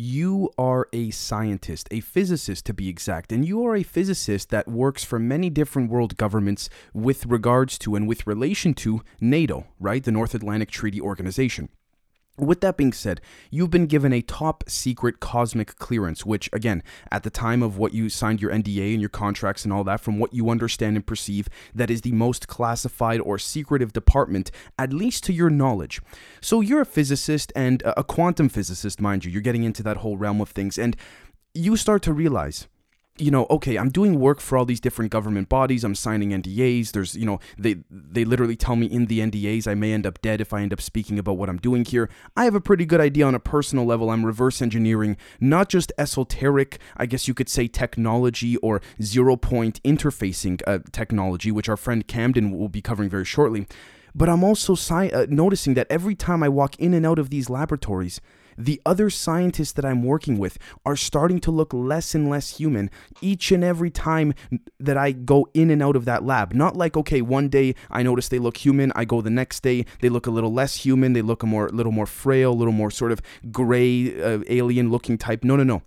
you are a scientist, a physicist to be exact, and you are a physicist that works for many different world governments with regards to and with relation to NATO, right? The North Atlantic Treaty Organization. With that being said, you've been given a top secret cosmic clearance, which, again, at the time of what you signed your NDA and your contracts and all that, from what you understand and perceive, that is the most classified or secretive department, at least to your knowledge. So you're a physicist and a quantum physicist, mind you. You're getting into that whole realm of things, and you start to realize you know, okay, I'm doing work for all these different government bodies. I'm signing NDAs. There's, you know, they they literally tell me in the NDAs I may end up dead if I end up speaking about what I'm doing here. I have a pretty good idea on a personal level. I'm reverse engineering not just esoteric, I guess you could say technology or zero point interfacing uh, technology, which our friend Camden will be covering very shortly. But I'm also uh, noticing that every time I walk in and out of these laboratories, the other scientists that I'm working with are starting to look less and less human each and every time that I go in and out of that lab. Not like, okay, one day I notice they look human, I go the next day, they look a little less human, they look a more, little more frail, a little more sort of gray, uh, alien looking type. No, no, no.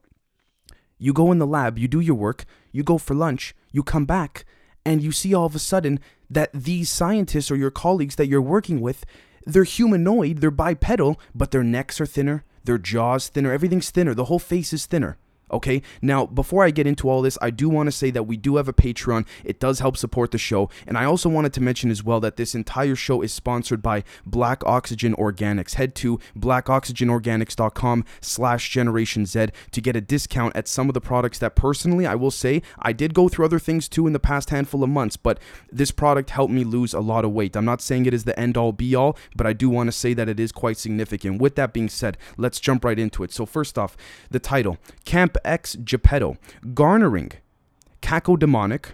You go in the lab, you do your work, you go for lunch, you come back, and you see all of a sudden that these scientists or your colleagues that you're working with, they're humanoid, they're bipedal, but their necks are thinner, their jaws thinner, everything's thinner, the whole face is thinner. Okay, now before I get into all this, I do want to say that we do have a Patreon. It does help support the show. And I also wanted to mention as well that this entire show is sponsored by Black Oxygen Organics. Head to blackoxygenorganics.com slash generation Z to get a discount at some of the products that personally I will say I did go through other things too in the past handful of months, but this product helped me lose a lot of weight. I'm not saying it is the end all be all, but I do want to say that it is quite significant. With that being said, let's jump right into it. So first off, the title, Camp X Geppetto, garnering cacodemonic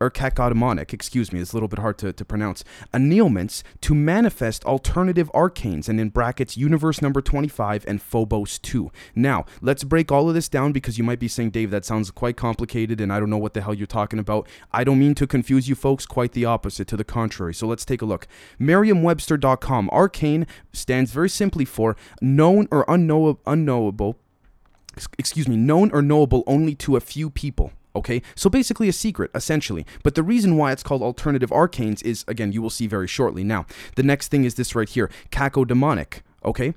or cacodemonic, excuse me, it's a little bit hard to, to pronounce, annealments to manifest alternative arcanes, and in brackets, universe number 25 and Phobos 2. Now, let's break all of this down because you might be saying, Dave, that sounds quite complicated and I don't know what the hell you're talking about. I don't mean to confuse you folks, quite the opposite, to the contrary. So let's take a look. Merriam-Webster.com, arcane stands very simply for known or unknow- unknowable excuse me, known or knowable only to a few people. Okay, so basically a secret, essentially. But the reason why it's called alternative arcanes is, again, you will see very shortly. Now, the next thing is this right here cacodemonic. Okay,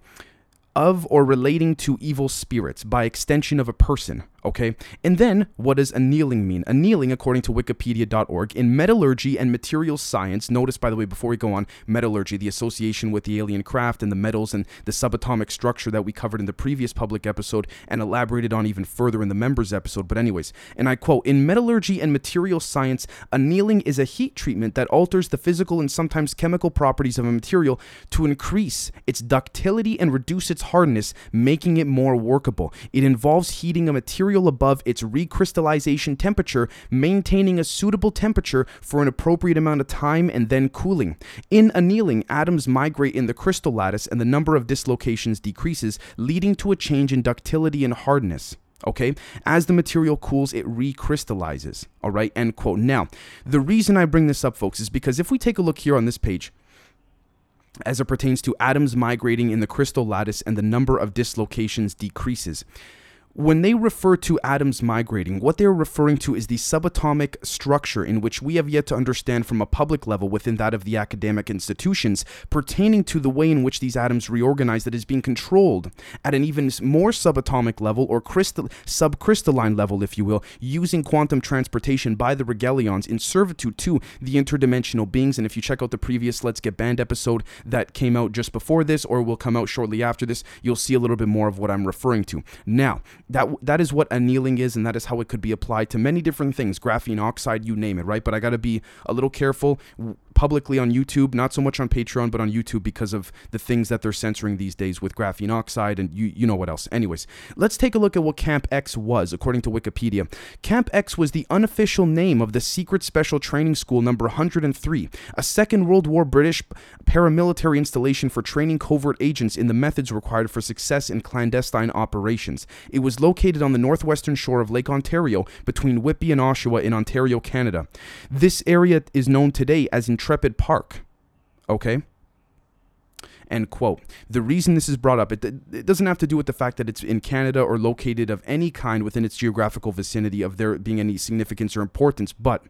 of or relating to evil spirits by extension of a person. Okay, and then what does annealing mean? Annealing, according to Wikipedia.org, in metallurgy and materials science. Notice, by the way, before we go on, metallurgy, the association with the alien craft and the metals and the subatomic structure that we covered in the previous public episode and elaborated on even further in the members episode. But anyways, and I quote: In metallurgy and materials science, annealing is a heat treatment that alters the physical and sometimes chemical properties of a material to increase its ductility and reduce its hardness, making it more workable. It involves heating a material material above its recrystallization temperature, maintaining a suitable temperature for an appropriate amount of time and then cooling. In annealing, atoms migrate in the crystal lattice and the number of dislocations decreases, leading to a change in ductility and hardness. Okay? As the material cools it recrystallizes. All right? End quote. Now the reason i bring this up folks is because if we take a look here on this page as it pertains to atoms migrating in the crystal lattice and the number of dislocations decreases when they refer to atoms migrating, what they're referring to is the subatomic structure in which we have yet to understand from a public level within that of the academic institutions pertaining to the way in which these atoms reorganize that is being controlled at an even more subatomic level or crystal, subcrystalline level, if you will, using quantum transportation by the Regelions in servitude to the interdimensional beings. And if you check out the previous Let's Get Banned episode that came out just before this or will come out shortly after this, you'll see a little bit more of what I'm referring to. Now, that that is what annealing is and that is how it could be applied to many different things graphene oxide you name it right but i got to be a little careful publicly on YouTube, not so much on Patreon, but on YouTube because of the things that they're censoring these days with graphene oxide and you, you know what else. Anyways, let's take a look at what Camp X was, according to Wikipedia. Camp X was the unofficial name of the Secret Special Training School number 103, a Second World War British paramilitary installation for training covert agents in the methods required for success in clandestine operations. It was located on the northwestern shore of Lake Ontario between Whitby and Oshawa in Ontario, Canada. This area is known today as Intrepid Park. Okay? End quote. The reason this is brought up, it, it doesn't have to do with the fact that it's in Canada or located of any kind within its geographical vicinity of there being any significance or importance, but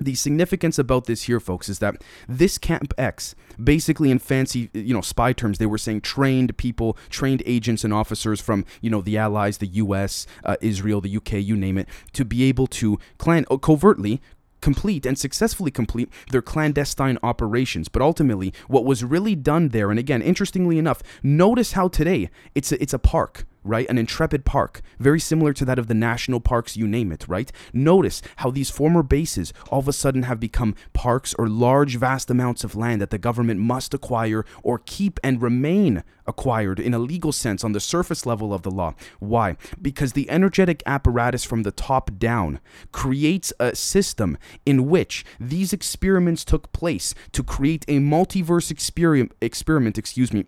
the significance about this here folks is that this camp x basically in fancy you know spy terms they were saying trained people trained agents and officers from you know the allies the us uh, israel the uk you name it to be able to clan uh, covertly complete and successfully complete their clandestine operations. But ultimately, what was really done there, and again, interestingly enough, notice how today it's a, it's a park right? An intrepid park, very similar to that of the national parks, you name it, right? Notice how these former bases all of a sudden have become parks or large, vast amounts of land that the government must acquire or keep and remain acquired in a legal sense on the surface level of the law. Why? Because the energetic apparatus from the top down creates a system in which these experiments took place to create a multiverse experiment, experiment excuse me,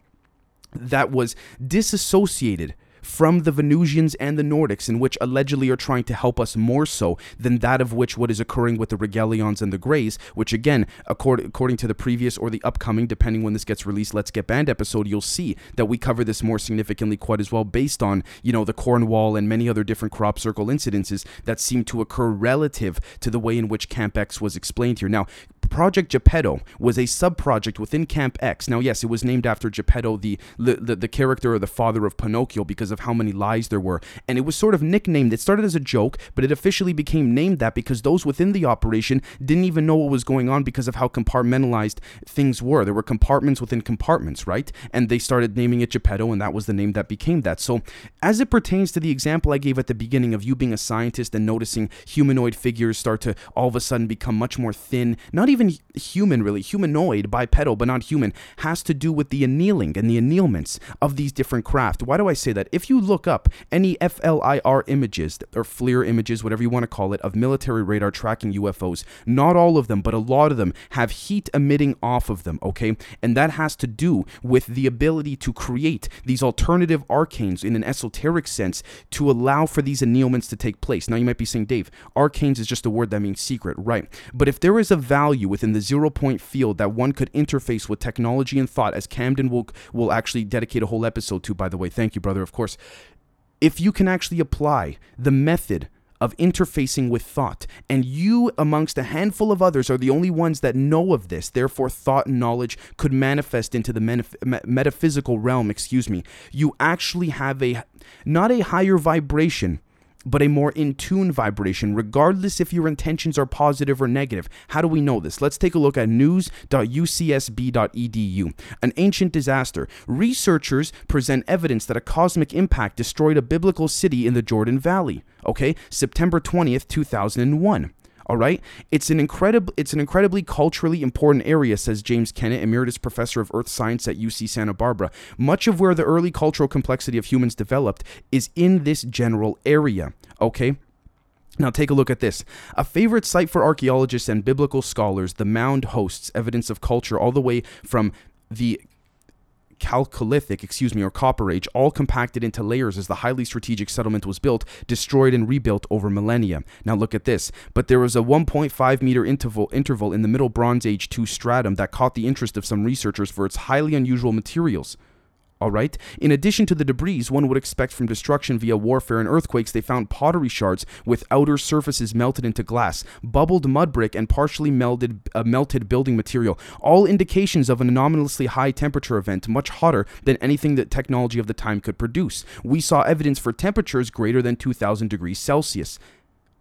that was disassociated from the Venusians and the Nordics, in which allegedly are trying to help us more so than that of which what is occurring with the Regelions and the Greys, which again, according, according to the previous or the upcoming, depending when this gets released, Let's Get Banned episode, you'll see that we cover this more significantly quite as well based on, you know, the Cornwall and many other different crop circle incidences that seem to occur relative to the way in which Camp X was explained here. Now, Project Geppetto was a sub-project within Camp X. Now, yes, it was named after Geppetto, the, the the character or the father of Pinocchio, because of how many lies there were, and it was sort of nicknamed. It started as a joke, but it officially became named that because those within the operation didn't even know what was going on because of how compartmentalized things were. There were compartments within compartments, right? And they started naming it Geppetto, and that was the name that became that. So, as it pertains to the example I gave at the beginning of you being a scientist and noticing humanoid figures start to all of a sudden become much more thin, not even human, really, humanoid, bipedal, but not human, has to do with the annealing and the annealments of these different craft. Why do I say that? If you look up any FLIR images, or FLIR images, whatever you want to call it, of military radar tracking UFOs, not all of them, but a lot of them have heat emitting off of them, okay? And that has to do with the ability to create these alternative arcanes in an esoteric sense to allow for these annealments to take place. Now, you might be saying, Dave, arcanes is just a word that means secret, right? But if there is a value within the zero point field that one could interface with technology and thought, as Camden will will actually dedicate a whole episode to. By the way, thank you, brother. Of course, if you can actually apply the method of interfacing with thought. And you, amongst a handful of others, are the only ones that know of this. Therefore, thought and knowledge could manifest into the metaphysical realm. Excuse me. You actually have a not a higher vibration but a more in tune vibration, regardless if your intentions are positive or negative. How do we know this? Let's take a look at news.ucsb.edu. An ancient disaster. Researchers present evidence that a cosmic impact destroyed a biblical city in the Jordan Valley. Okay, September 20th, 2001. All right, it's an incredible, it's an incredibly culturally important area, says James Kennett, emeritus professor of earth science at UC Santa Barbara. Much of where the early cultural complexity of humans developed is in this general area. Okay. Now, take a look at this. A favorite site for archaeologists and biblical scholars, the mound hosts evidence of culture all the way from the Chalcolithic, excuse me, or Copper Age, all compacted into layers as the highly strategic settlement was built, destroyed, and rebuilt over millennia. Now look at this. But there was a 1.5 meter interval, interval in the Middle Bronze Age 2 stratum that caught the interest of some researchers for its highly unusual materials. All right. In addition to the debris one would expect from destruction via warfare and earthquakes, they found pottery shards with outer surfaces melted into glass, bubbled mud brick, and partially melted, uh, melted building material. All indications of an anomalously high temperature event, much hotter than anything that technology of the time could produce. We saw evidence for temperatures greater than 2,000 degrees Celsius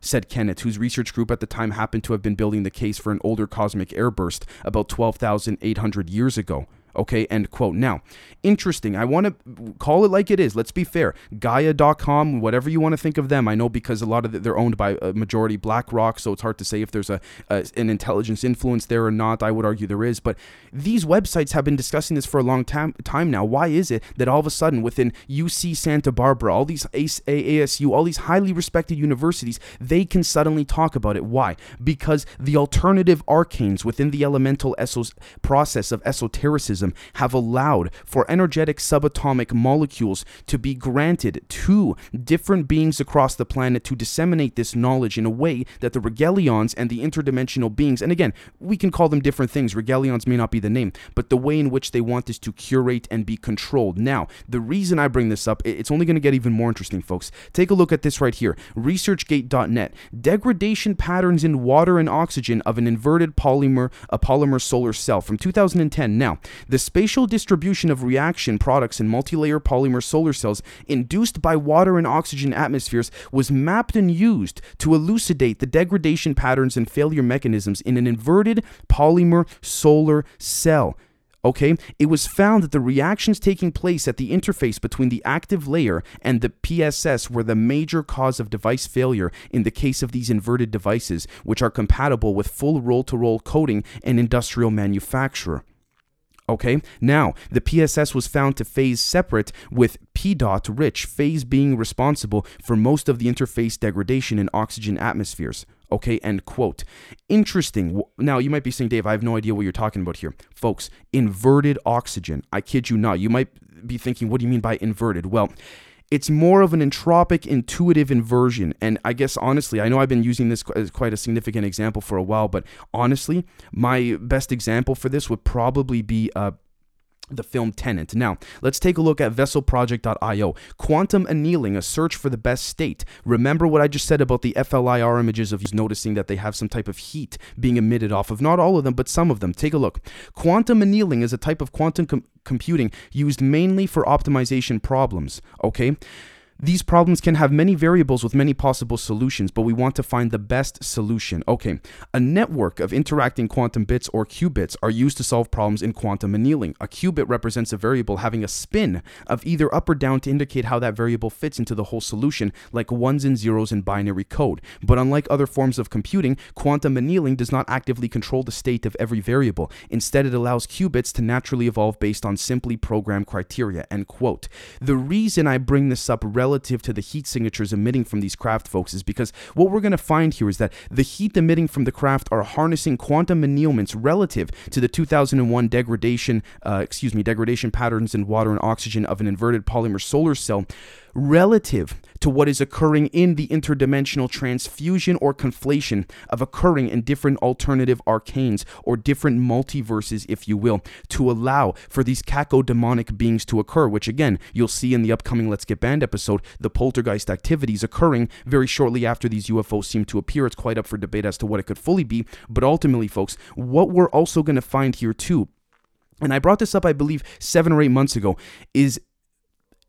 said Kennett, whose research group at the time happened to have been building the case for an older cosmic airburst about 12,800 years ago. Okay, end quote. Now, interesting. I want to call it like it is. Let's be fair. Gaia.com, whatever you want to think of them. I know because a lot of it, they're owned by a majority BlackRock, so it's hard to say if there's a, a, an intelligence influence there or not. I would argue there is, but these websites have been discussing this for a long time time now. Why is it that all of a sudden within UC Santa Barbara, all these ASU, all these highly respected universities, they can suddenly talk about it? Why? Because the alternative arcanes within the elemental esos- process of esotericism mechanism have allowed for energetic subatomic molecules to be granted to different beings across the planet to disseminate this knowledge in a way that the Regalions and the interdimensional beings, and again, we can call them different things. Regalions may not be the name, but the way in which they want this to curate and be controlled. Now, the reason I bring this up, it's only going to get even more interesting, folks. Take a look at this right here ResearchGate.net. Degradation patterns in water and oxygen of an inverted polymer, a polymer solar cell from 2010. Now, the spatial distribution of reaction products in multi-layer polymer solar cells induced by water and oxygen atmospheres was mapped and used to elucidate the degradation patterns and failure mechanisms in an inverted polymer solar cell. Okay, it was found that the reactions taking place at the interface between the active layer and the PSS were the major cause of device failure in the case of these inverted devices, which are compatible with full roll to roll coating and industrial manufacture. Okay, now the PSS was found to phase separate with PEDOT rich phase being responsible for most of the interface degradation in oxygen atmospheres. Okay, end quote. Interesting. Now, you might be saying, Dave, I have no idea what you're talking about here. Folks, inverted oxygen. I kid you not. You might be thinking, what do you mean by inverted? Well, it's more of an entropic intuitive inversion. And i guess honestly i know i've been using this as quite a significant example for a while but honestly my best example for this would probably be uh, the film Tenet. Now, let's take a look at vesselproject.io. Quantum annealing, a search for the best state. Remember what I just said about the FLIR images of noticing that they have some type of heat being emitted off of not all of them, but some of them. Take a look. Quantum annealing is a type of quantum com- computing used mainly for optimization problems, okay? These problems can have many variables with many possible solutions, but we want to find the best solution. Okay, a network of interacting quantum bits or qubits are used to solve problems in quantum annealing. A qubit represents a variable having a spin of either up or down to indicate how that variable fits into the whole solution, like ones and zeros in binary code. But unlike other forms of computing, quantum annealing does not actively control the state of every variable. Instead, it allows qubits to naturally evolve based on simply programmed criteria. End quote. The reason I bring this up relatively relative to the heat signatures emitting from these craft, folks, is because what we're going to find here is that the heat emitting from the craft are harnessing quantum annealments relative to the 2001 degradation, uh, excuse me, degradation patterns in water and oxygen of an inverted polymer solar cell relative to what is occurring in the interdimensional transfusion or conflation of occurring in different alternative arcanes or different multiverses, if you will, to allow for these cacodemonic beings to occur, which again, you'll see in the upcoming Let's Get Banned episode, the poltergeist activities occurring very shortly after these UFOs seem to appear. It's quite up for debate as to what it could fully be, but ultimately, folks, what we're also going to find here too and I brought this up, I believe, seven or eight months ago, is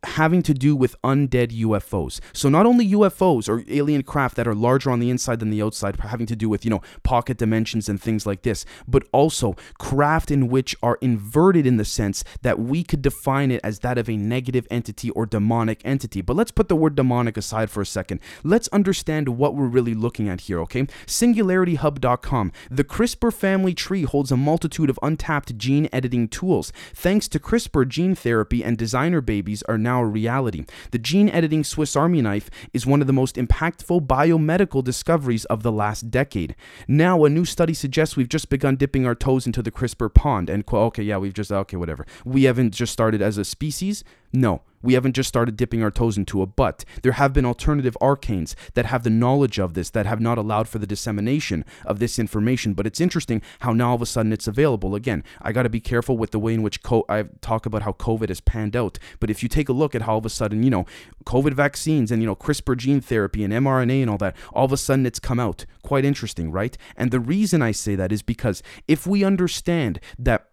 having to do with undead UFOs. So not only UFOs or alien craft that are larger on the inside than the outside, having to do with, you know, pocket dimensions and things like this, but also craft in which are inverted in the sense that we could define it as that of a negative entity or demonic entity. But let's put the word demonic aside for a second. Let's understand what we're really looking at here, okay? SingularityHub.com. The CRISPR family tree holds a multitude of untapped gene editing tools. Thanks to CRISPR gene therapy and designer babies are now now a reality. The gene editing Swiss Army knife is one of the most impactful biomedical discoveries of the last decade. Now, a new study suggests we've just begun dipping our toes into the CRISPR pond. And, okay, yeah, we've just, okay, whatever. We haven't just started as a species. No, we haven't just started dipping our toes into a butt. There have been alternative arcanes that have the knowledge of this, that have not allowed for the dissemination of this information. But it's interesting how now all of a sudden it's available. Again, I got to be careful with the way in which co- I talk about how COVID has panned out. But if you take a look at how all of a sudden, you know, COVID vaccines and, you know, CRISPR gene therapy and mRNA and all that, all of a sudden it's come out. Quite interesting, right? And the reason I say that is because if we understand that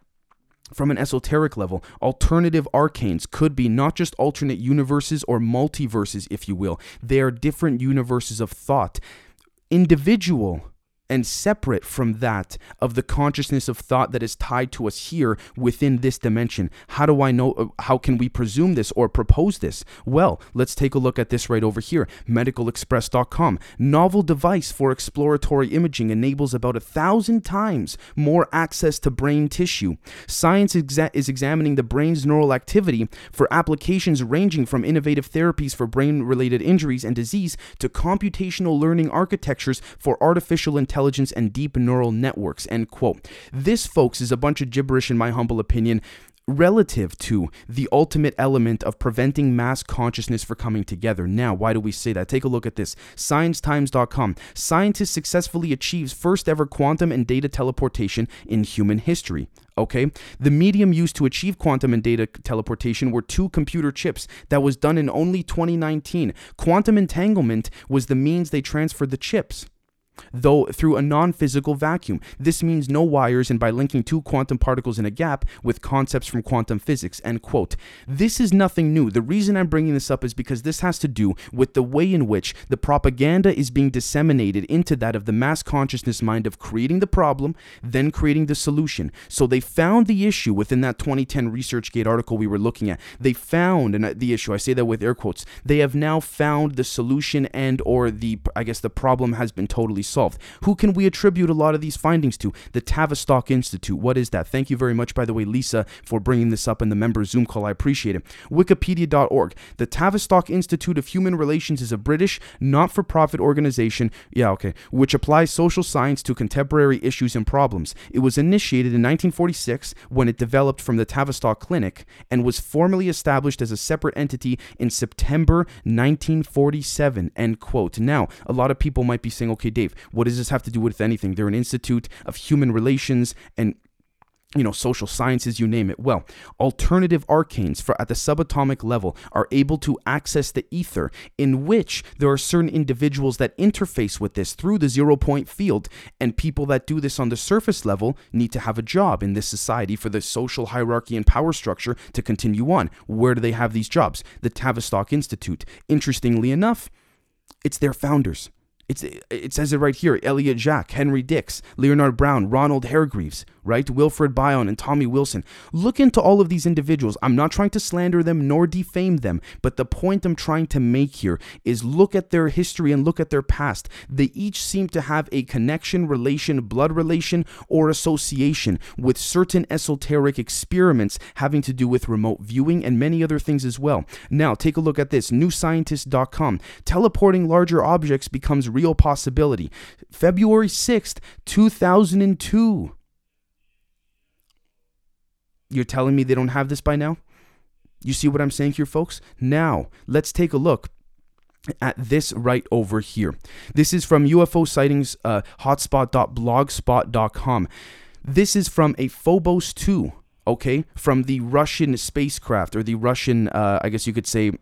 from an esoteric level, alternative arcanes could be not just alternate universes or multiverses, if you will. They are different universes of thought. Individual and separate from that of the consciousness of thought that is tied to us here within this dimension. How do I know? Uh, how can we presume this or propose this? Well, let's take a look at this right over here. MedicalExpress.com. Novel device for exploratory imaging enables about a thousand times more access to brain tissue. Science exa- is examining the brain's neural activity for applications ranging from innovative therapies for brain related injuries and disease to computational learning architectures for artificial intelligence intelligence and deep neural networks, end quote. This, folks, is a bunch of gibberish in my humble opinion. relative to the ultimate element of preventing mass consciousness for coming together. Now, why do we say that? Take a look at this. ScienceTimes.com. Scientist successfully achieves first ever quantum and data teleportation in human history. Okay, the medium used to achieve quantum and data teleportation were two computer chips. That was done in only 2019. Quantum entanglement was the means they transferred the chips though through a non physical vacuum. This means no wires and by linking two quantum particles in a gap with concepts from quantum physics. End quote. This is nothing new. The reason I'm bringing this up is because this has to do with the way in which the propaganda is being disseminated into that of the mass consciousness mind of creating the problem, then creating the solution. So they found the issue within that 2010 ResearchGate article we were looking at. They found and the issue. I say that with air quotes. They have now found the solution and or the I guess the problem has been totally solved. Who can we attribute a lot of these findings to? The Tavistock Institute. What is that? Thank you very much, by the way, Lisa, for bringing this up in the member Zoom call. I appreciate it. Wikipedia.org. The Tavistock Institute of Human Relations is a British not for profit organization, yeah, okay, which applies social science to contemporary issues and problems. It was initiated in 1946 when it developed from the Tavistock Clinic and was formally established as a separate entity in September 1947. End quote. Now, a lot of people might be saying, okay, Dave, what does this have to do with anything? They're an institute of human relations and you know, social sciences, you name it. Well, alternative arcanes for at the subatomic level are able to access the ether, in which there are certain individuals that interface with this through the zero point field, and people that do this on the surface level need to have a job in this society for the social hierarchy and power structure to continue on. Where do they have these jobs? The Tavistock Institute. Interestingly enough, it's their founders. It's, it says it right here Elliott Jaques, Henry Dicks, Leonard Browne, Ronald Hargreaves, right? Wilfred Bion and Tommy Wilson. Look into all of these individuals. I'm not trying to slander them nor defame them, but the point I'm trying to make here is look at their history and look at their past. They each seem to have a connection, relation, blood relation, or association with certain esoteric experiments having to do with remote viewing and many other things as well. Now, take a look at this newscientist.com. Teleporting larger objects becomes real possibility. February 6th, 2002. You're telling me they don't have this by now? You see what I'm saying here, folks? Now, let's take a look at this right over here. This is from UFO sightings uh, hotspot.blogspot.com. This is from a Phobos 2, okay, from the Russian spacecraft or the Russian, uh, I guess you could say,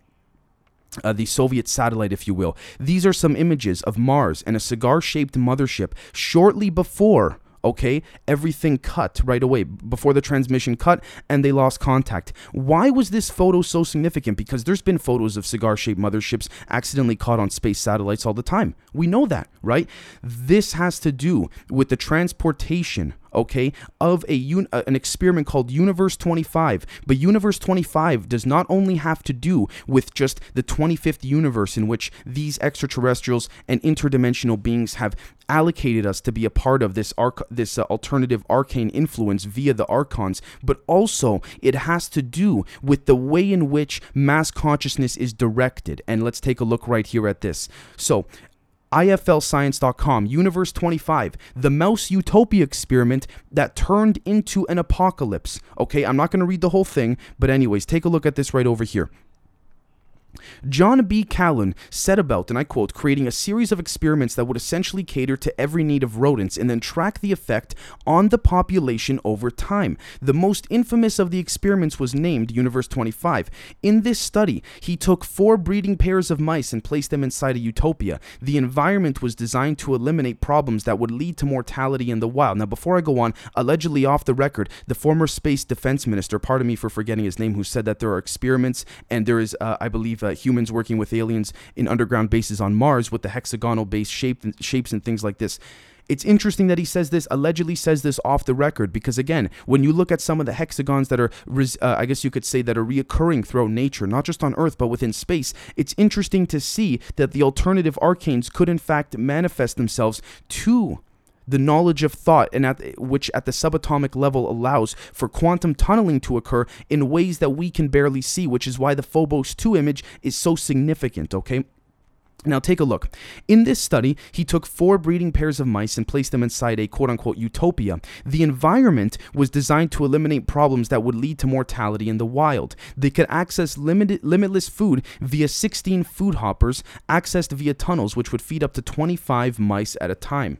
uh, the Soviet satellite, if you will. These are some images of Mars and a cigar shaped mothership shortly before okay everything cut right away before the transmission cut and they lost contact. Why was this photo so significant? Because there's been photos of cigar shaped motherships accidentally caught on space satellites all the time. We know that right? This has to do with the transportation okay, of a un- uh, an experiment called Universe 25. But Universe 25 does not only have to do with just the 25th universe in which these extraterrestrials and interdimensional beings have allocated us to be a part of this arc this uh, alternative arcane influence via the archons but also it has to do with the way in which mass consciousness is directed and let's take a look right here at this so IFLscience.com, Universe 25, the mouse utopia experiment that turned into an apocalypse. Okay, I'm not going to read the whole thing, but, anyways, take a look at this right over here. John B. Calhoun set about, and I quote, creating a series of experiments that would essentially cater to every need of rodents and then track the effect on the population over time. The most infamous of the experiments was named Universe 25. In this study, he took four breeding pairs of mice and placed them inside a utopia. The environment was designed to eliminate problems that would lead to mortality in the wild. Now, before I go on, allegedly off the record, the former space defense minister, pardon me for forgetting his name, who said that there are experiments and there is, uh, I believe, uh, humans working with aliens in underground bases on Mars with the hexagonal base shape, shapes and things like this. It's interesting that he says this, allegedly says this off the record, because again, when you look at some of the hexagons that are, uh, I guess you could say, that are reoccurring throughout nature, not just on Earth, but within space, it's interesting to see that the alternative arcanes could in fact manifest themselves to the knowledge of thought and at which at the subatomic level allows for quantum tunneling to occur in ways that we can barely see which is why the phobos 2 image is so significant okay Now, take a look. In this study, he took four breeding pairs of mice and placed them inside a quote unquote utopia. The environment was designed to eliminate problems that would lead to mortality in the wild. They could access limited, limitless food via 16 food hoppers, accessed via tunnels, which would feed up to 25 mice at a time.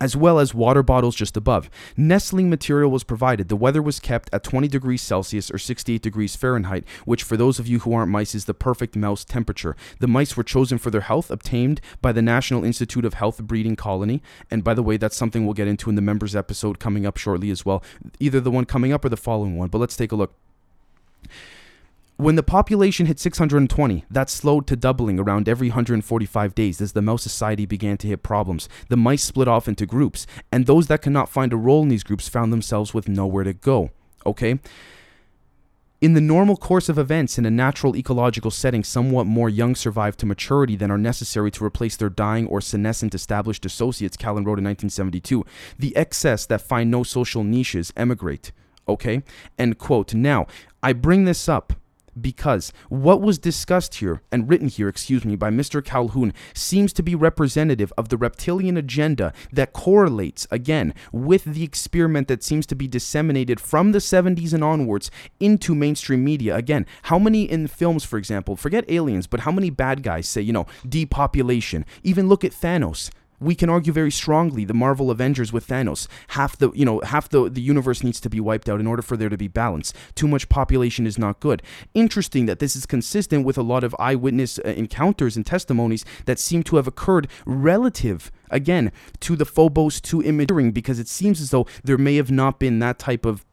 As well as water bottles just above. Nestling material was provided. The weather was kept at 20 degrees Celsius or 68 degrees Fahrenheit, which for those of you who aren't mice is the perfect mouse temperature. The mice were chosen for their health, obtained by the National Institute of Health Breeding Colony. And by the way, that's something we'll get into in the members episode coming up shortly as well. Either the one coming up or the following one. But let's take a look. When the population hit 620, that slowed to doubling around every 145 days as the mouse society began to hit problems. The mice split off into groups, and those that could not find a role in these groups found themselves with nowhere to go. Okay? In the normal course of events in a natural ecological setting, somewhat more young survive to maturity than are necessary to replace their dying or senescent established associates, Calhoun wrote in 1972. The excess that find no social niches emigrate. Okay? End quote. Now, I bring this up because what was discussed here and written here, excuse me, by Mr. Calhoun seems to be representative of the reptilian agenda that correlates again with the experiment that seems to be disseminated from the 70s and onwards into mainstream media. Again, how many in films, for example, forget aliens, but how many bad guys say, you know, depopulation? Even look at Thanos we can argue very strongly the Marvel Avengers with Thanos. Half the you know half the the universe needs to be wiped out in order for there to be balance. Too much population is not good. Interesting that this is consistent with a lot of eyewitness uh, encounters and testimonies that seem to have occurred relative again to the Phobos 2 imaging because it seems as though there may have not been that type of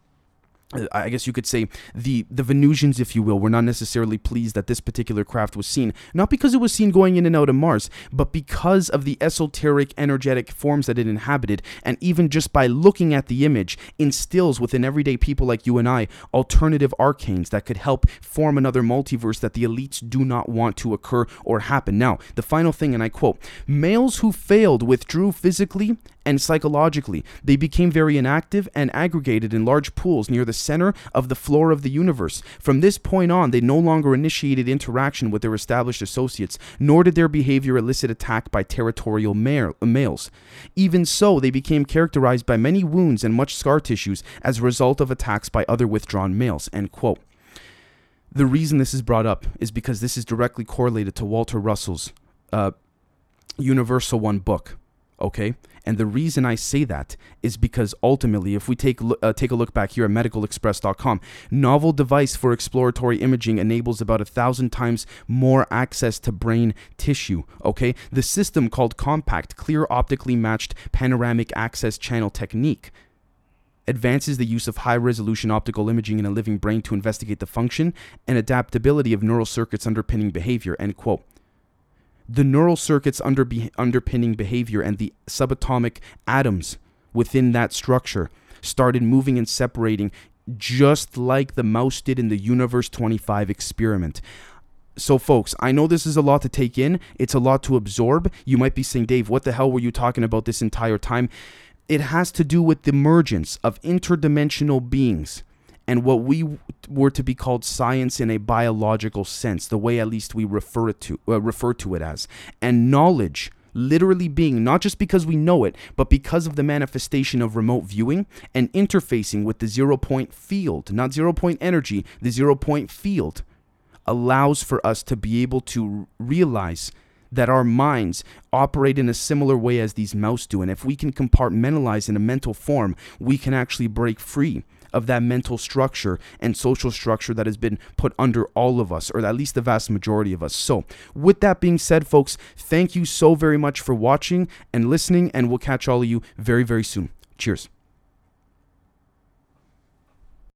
I guess you could say the the Venusians, if you will, were not necessarily pleased that this particular craft was seen, not because it was seen going in and out of Mars, but because of the esoteric, energetic forms that it inhabited, and even just by looking at the image, instills within everyday people like you and I alternative arcanes that could help form another multiverse that the elites do not want to occur or happen. Now, the final thing, and I quote: "Males who failed withdrew physically and psychologically. They became very inactive and aggregated in large pools near the center of the floor of the universe. From this point on, they no longer initiated interaction with their established associates, nor did their behavior elicit attack by territorial males. Even so, they became characterized by many wounds and much scar tissues as a result of attacks by other withdrawn males. End quote. The reason this is brought up is because this is directly correlated to Walter Russell's uh, Universal One book. Okay, and the reason I say that is because ultimately, if we take uh, take a look back here at medicalexpress.com, novel device for exploratory imaging enables about a thousand times more access to brain tissue. Okay, the system called Compact Clear Optically Matched Panoramic Access Channel Technique advances the use of high resolution optical imaging in a living brain to investigate the function and adaptability of neural circuits underpinning behavior. End quote the neural circuits under be- underpinning behavior and the subatomic atoms within that structure started moving and separating just like the mouse did in the Universe 25 experiment. So, folks, I know this is a lot to take in. It's a lot to absorb. You might be saying, Dave, what the hell were you talking about this entire time? It has to do with the emergence of interdimensional beings and what we were to be called science in a biological sense, the way at least we refer to uh, refer to it as, and knowledge literally being not just because we know it, but because of the manifestation of remote viewing and interfacing with the zero point field, not zero point energy, the zero point field allows for us to be able to realize that our minds operate in a similar way as these mouse do. And if we can compartmentalize in a mental form, we can actually break free of that mental structure and social structure that has been put under all of us, or at least the vast majority of us. So, with that being said, folks, thank you so very much for watching and listening, and we'll catch all of you very, very soon. Cheers.